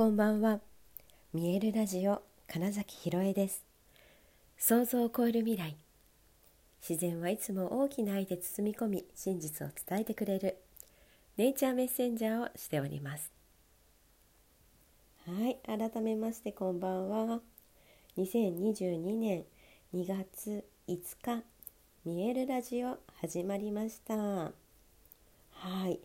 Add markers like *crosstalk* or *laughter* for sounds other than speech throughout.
こんばんは。見えるラジオ金崎ひろえです。想像を超える未来。自然はいつも大きな愛で包み込み真実を伝えてくれるネイチャーメッセンジャーをしております。はい改めましてこんばんは。2022年2月5日見えるラジオ始まりました。はい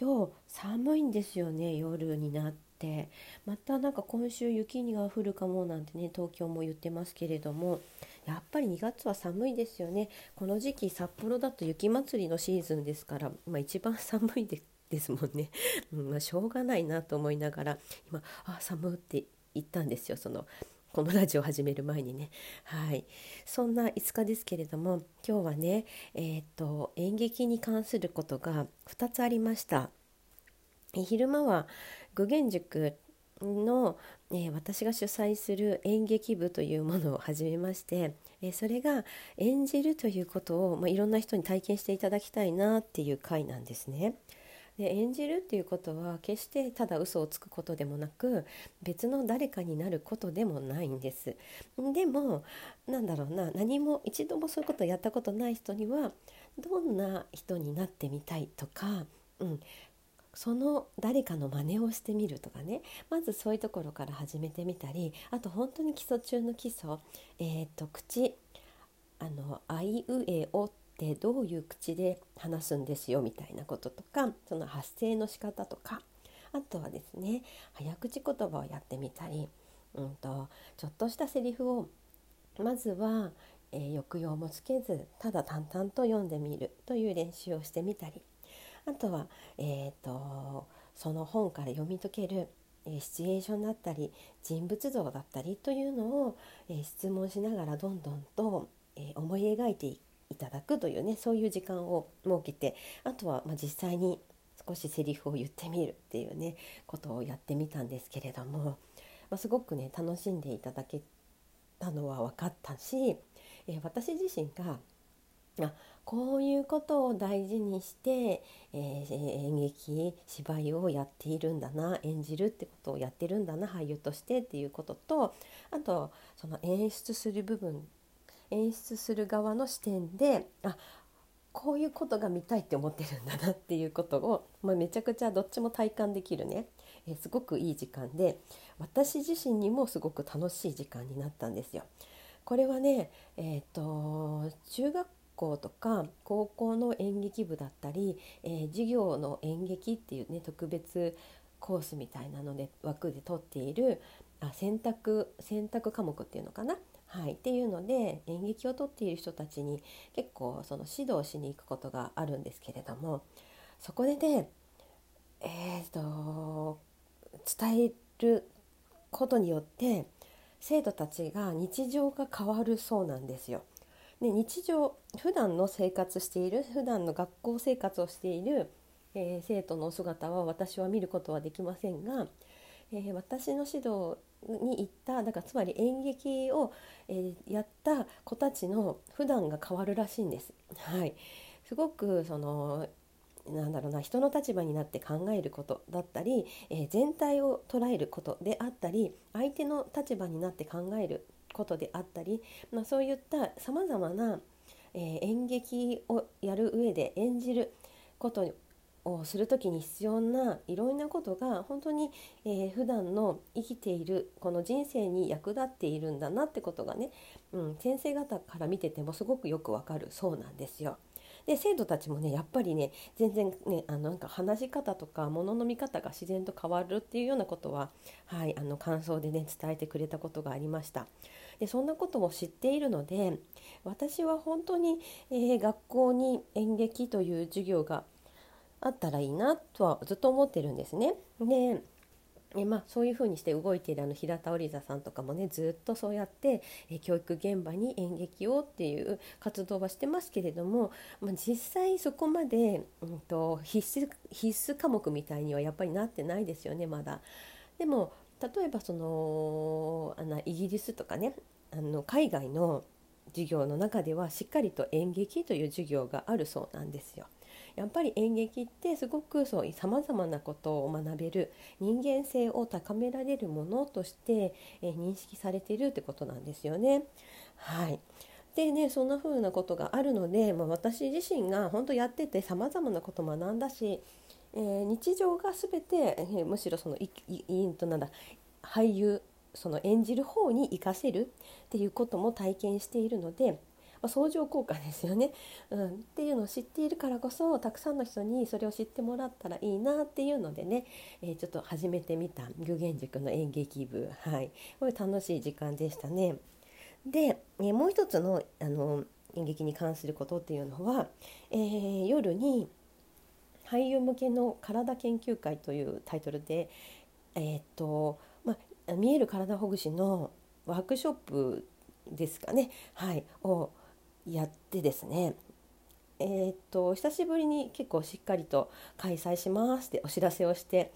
今日寒いんですよね夜になって。ってまたなんか今週雪が降るかもなんてね東京も言ってますけれどもやっぱり2月は寒いですよね。この時期札幌だと雪まつりのシーズンですから、まあ、一番寒いでですもんね、*laughs* うんまあ、しょうがないなと思いながら今「あ寒」って言ったんですよそのこのラジオを始める前にね。はい。そんな5日ですけれども今日はねえっ、と演劇に関することが2つありました。昼間は具現塾の、えー、私が主催する演劇部というものを始めまして、えー、それが演じるということを、まあ、いろんな人に体験していただきたいなっていう回なんですね。で演じるっていうことは決してただ嘘をつくことでもなく別の誰かになることでもないんです。でもなんだろうな何も一度もそういうことをやったことない人にはどんな人になってみたいとか、うん、その誰かの真似をしてみるとかね。まずそういうところから始めてみたりあと本当に基礎中の基礎、えーと、口。あの「あいうえお」ってどういう口で話すんですよみたいなこととかその発声の仕方とか。あとはですね早口言葉をやってみたり、うんと、ちょっとしたセリフをまずは、えー、抑揚もつけずただ淡々と読んでみるという練習をしてみたり。あとは、えーと、その本から読み解ける、え、シチュエーションだったり人物像だったりというのを、えー、質問しながらどんどんと、えー、思い描いていただくというねそういう時間を設けてあとは、まあ、実際に少しセリフを言ってみるっていうねことをやってみたんですけれども、まあ、すごくね楽しんでいただけたのは分かったし、え私自身があこういうことを大事にして、えー、演劇芝居をやっているんだな演じるってことをやってるんだな俳優としてっていうこととあとその演出する部分演出する側の視点であこういうことが見たいって思ってるんだなっていうことを、まあ、めちゃくちゃどっちも体感できるね、えー、すごくいい時間で私自身にもすごく楽しい時間になったんですよ。これはね、えーと中学校とか高校の演劇部だったり、えー、授業の演劇っていうね特別コースみたいなので枠で取っているあ選択選択科目っていうのかな、はい、っていうので演劇を取っている人たちに結構その指導しに行くことがあるんですけれどもそこでねえーと伝えることによって生徒たちが日常が変わるそうなんですよ。で日常普段の生活している普段の学校生活をしている、えー、生徒のお姿は私は見ることはできませんが、えー、私の指導に行っただからつまり演劇を、えー、やった子たちの普段が変わるらしいんです。はい、すごくそのなんだろうな人の立場になって考えることだったり、えー、全体を捉えることであったり相手の立場になって考えることであったり、まあ、そういったさまざまな、えー、演劇をやる上で演じることをする時に必要ないろんなことが本当に、えー、普段の生きているこの人生に役立っているんだなってことがね、うん、先生方から見ててもすごくよくわかるそうなんですよ。で生徒たちもねやっぱりね全然ねあのなんか話し方とか物の見方が自然と変わるっていうようなことは、はい、あの感想でね伝えてくれたことがありました。でそんなことも知っているので私は本当に、えー、学校に演劇という授業があったらいいなとはずっと思ってるんですね。でえまあ、そういうふうにして動いているあの平田織座さんとかもねずっとそうやってえ教育現場に演劇をっていう活動はしてますけれども、まあ、実際そこまで、うんと、必須必須科目みたいにはやっぱりなってないですよねまだ。でも例えばそのあのイギリスとかねあの海外の授業の中ではしっかりと演劇という授業があるそうなんですよ。やっぱり演劇ってすごくそうさまざまなことを学べる人間性を高められるものとして、え認識されているってことなんですよね。はいでねそんな風なことがあるので、まあ、私自身が本当やっててさまざまなこと学んだし、えー、日常が全て、えー、むしろそのいいとなんだ俳優その演じる方に活かせるっていうことも体験しているので、まあ、相乗効果ですよね、うん、っていうのを知っているからこそたくさんの人にそれを知ってもらったらいいなっていうのでね、えー、ちょっと始めてみた具現塾の演劇部。はい。これ楽しい時間でしたね。で、え、もう一つのあの演劇に関することっていうのは、えー、夜に俳優向けの体研究会というタイトルで、え、っとまあ、見える体ほぐしのワークショップですかね、はい、をやってですね。え、っと久しぶりに結構しっかりと開催しますってお知らせをして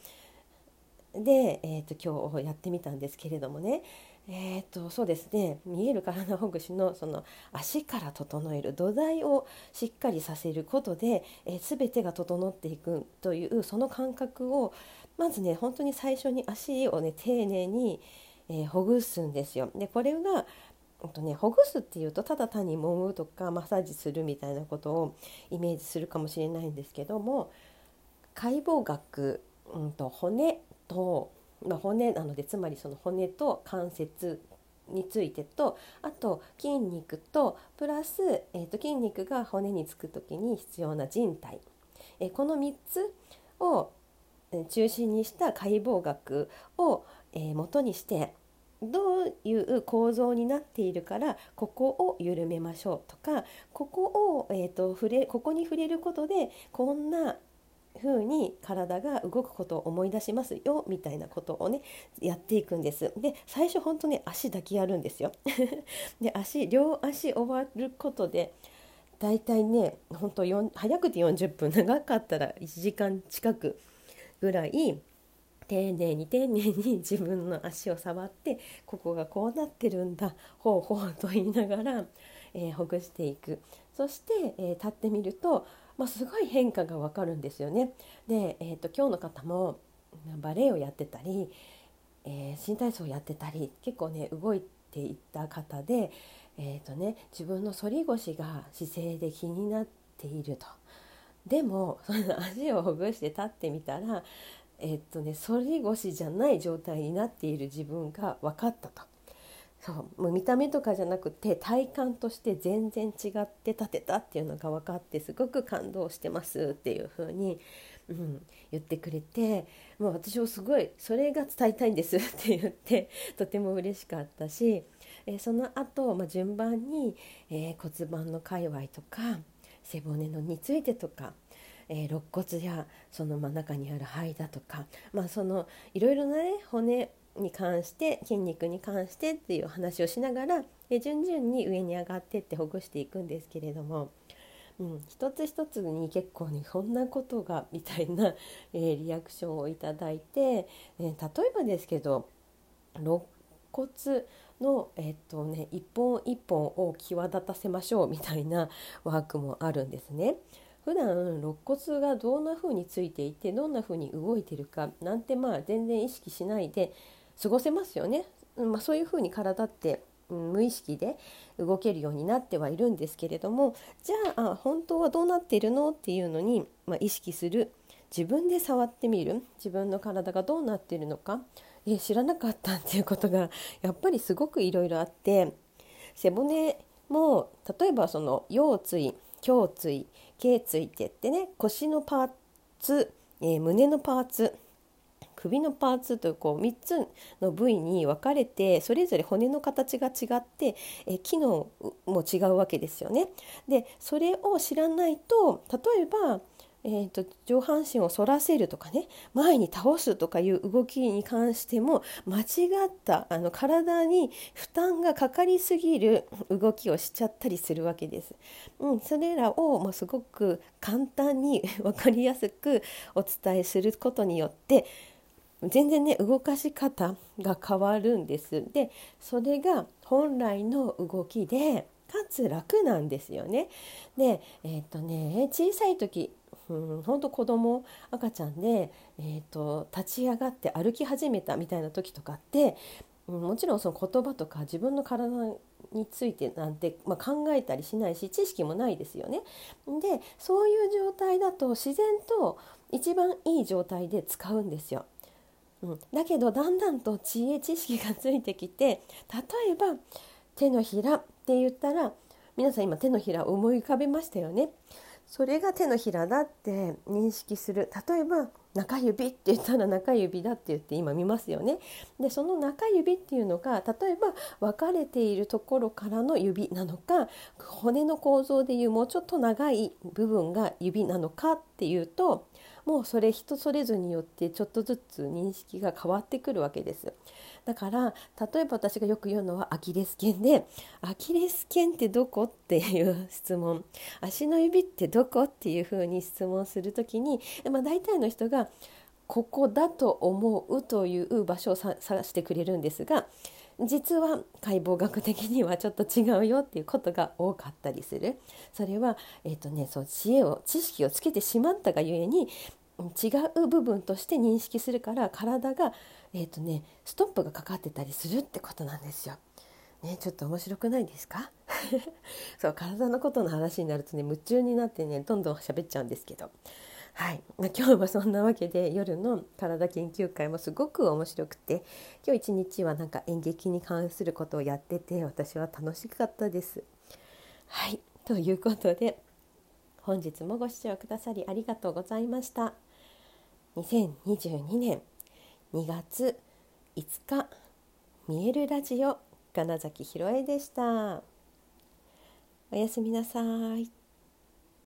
で、え、っと今日やってみたんですけれどもね。えーと、そうですね見える体ほぐしのその足から整える土台をしっかりさせることで、えー、全てが整っていくというその感覚をまずね本当に最初に足をね丁寧に、えー、ほぐすんですよ。でこれがとね、ほぐすっていうとただ単に揉むとかマッサージするみたいなことをイメージするかもしれないんですけども解剖学、うんと骨とまあ、骨なのでつまりその骨と関節についてとあと筋肉とプラス、えー、と筋肉が骨につく時に必要な人体、えー、この3つを中心にした解剖学を、えー、元にしてどういう構造になっているからここを緩めましょうとかここを、えーと触れここに触れることでこんな風に体が動くことを思い出しますよみたいなことをねやっていくんです。で最初ほんとね足だけやるんですよ。*laughs* で足両足終わることでだいたいねほんと早くて40分長かったら1時間近くぐらい丁寧に丁寧に自分の足を触ってここがこうなってるんだほうほうと言いながら、えー、ほぐしていくそして、えー、立ってみるとまあ、すごい変化がわかるんですよね。で、えーと、今日の方もバレエをやってたり、えー、新体操をやってたり結構ね動いていった方で、えーとね、自分の反り腰が姿勢で気になっていると。でもその *laughs* 足をほぐして立ってみたら、えーとね、反り腰じゃない状態になっている自分が分かったと。そうもう見た目とかじゃなくて体感として全然違って立てたっていうのが分かってすごく感動してますっていう風に、うん、言ってくれてもう私もすごいそれが伝えたいんですって言ってとても嬉しかったし、えー、その後、まあ順番に、えー、骨盤の界隈とか背骨のについてとかえー、肋骨やその真ん中にある肺だとか、まあ、そのいろいろな、ね、骨に関して筋肉に関してっていう話をしながら順々に上に上がってってほぐしていくんですけれども、うん、一つ一つに結構ねそんなことがみたいな、*laughs* えー、リアクションをいただいて、えー、例えばですけど肋骨の、え、っとね、一本一本を際立たせましょうみたいな *laughs* ワークもあるんですね。普段肋骨がどんな風についていてどんな風に動いてるかなんてまあ全然意識しないで過ごせますよね。まあ、そういうふうに体って、無意識で動けるようになってはいるんですけれどもじゃあ本当はどうなっているのっていうのに、まあ、意識する。自分で触ってみる。自分の体がどうなっているのか。え知らなかったっていうことがやっぱりすごくいろいろあって。背骨も例えばその腰椎胸椎頸椎って言ってね腰のパーツ、えー、胸のパーツ首のパーツというこう3つの部位に分かれてそれぞれ骨の形が違ってえ機能も違うわけですよね。でそれを知らないと例えばえーと、上半身を反らせるとかね前に倒すとかいう動きに関しても間違ったあの体に負担がかかりすぎる動きをしちゃったりするわけです。うん、それらを、まあ、すごく簡単に *laughs* 分かりやすくお伝えすることによって全然ね動かし方が変わるんです。でそれが本来の動きでかつ楽なんですよね。でえっ、とね小さい時うん、本当子供赤ちゃんで、えーと、立ち上がって歩き始めたみたいな時とかって、うん、もちろんその言葉とか自分の体についてなんて、まあ、考えたりしないし知識もないですよね。でそういう状態だと自然と一番いい状態で使うんですよ。うん、だけどだんだんと知恵知識がついてきて例えば手のひらって言ったら皆さん今手のひらを思い浮かべましたよね。それが手のひらだって認識する例えば中指って言ったら中指だって言って今見ますよね。でその中指っていうのが例えば分かれているところからの指なのか骨の構造でいうもうちょっと長い部分が指なのかっていうともうそれ人それぞれによってちょっとずつ認識が変わってくるわけです。だから例えば私がよく言うのはアキレス腱で「アキレス腱ってどこ?」っていう質問「足の指ってどこ?」っていうふうに質問する時に、まあ、大体の人が「ここだと思う」という場所を探してくれるんですが実は解剖学的にはちょっと違うよっていうことが多かったりするそれは、えーとね、そう知恵を知識をつけてしまったがゆえに違う部分として認識するから体がえーとね、ストップがかかってたりするってことなんですよ。ね、ちょっと面白くないですか？*laughs* そう体のことの話になるとね夢中になってねどんどん喋っちゃうんですけど。はい、今日はそんなわけで夜の体研究会もすごく面白くて今日一日はなんか演劇に関することをやってて私は楽しかったです。はいということで本日もご視聴くださりありがとうございました。2022年2月5日見えるラジオ金崎ひろえでしたおやすみなさい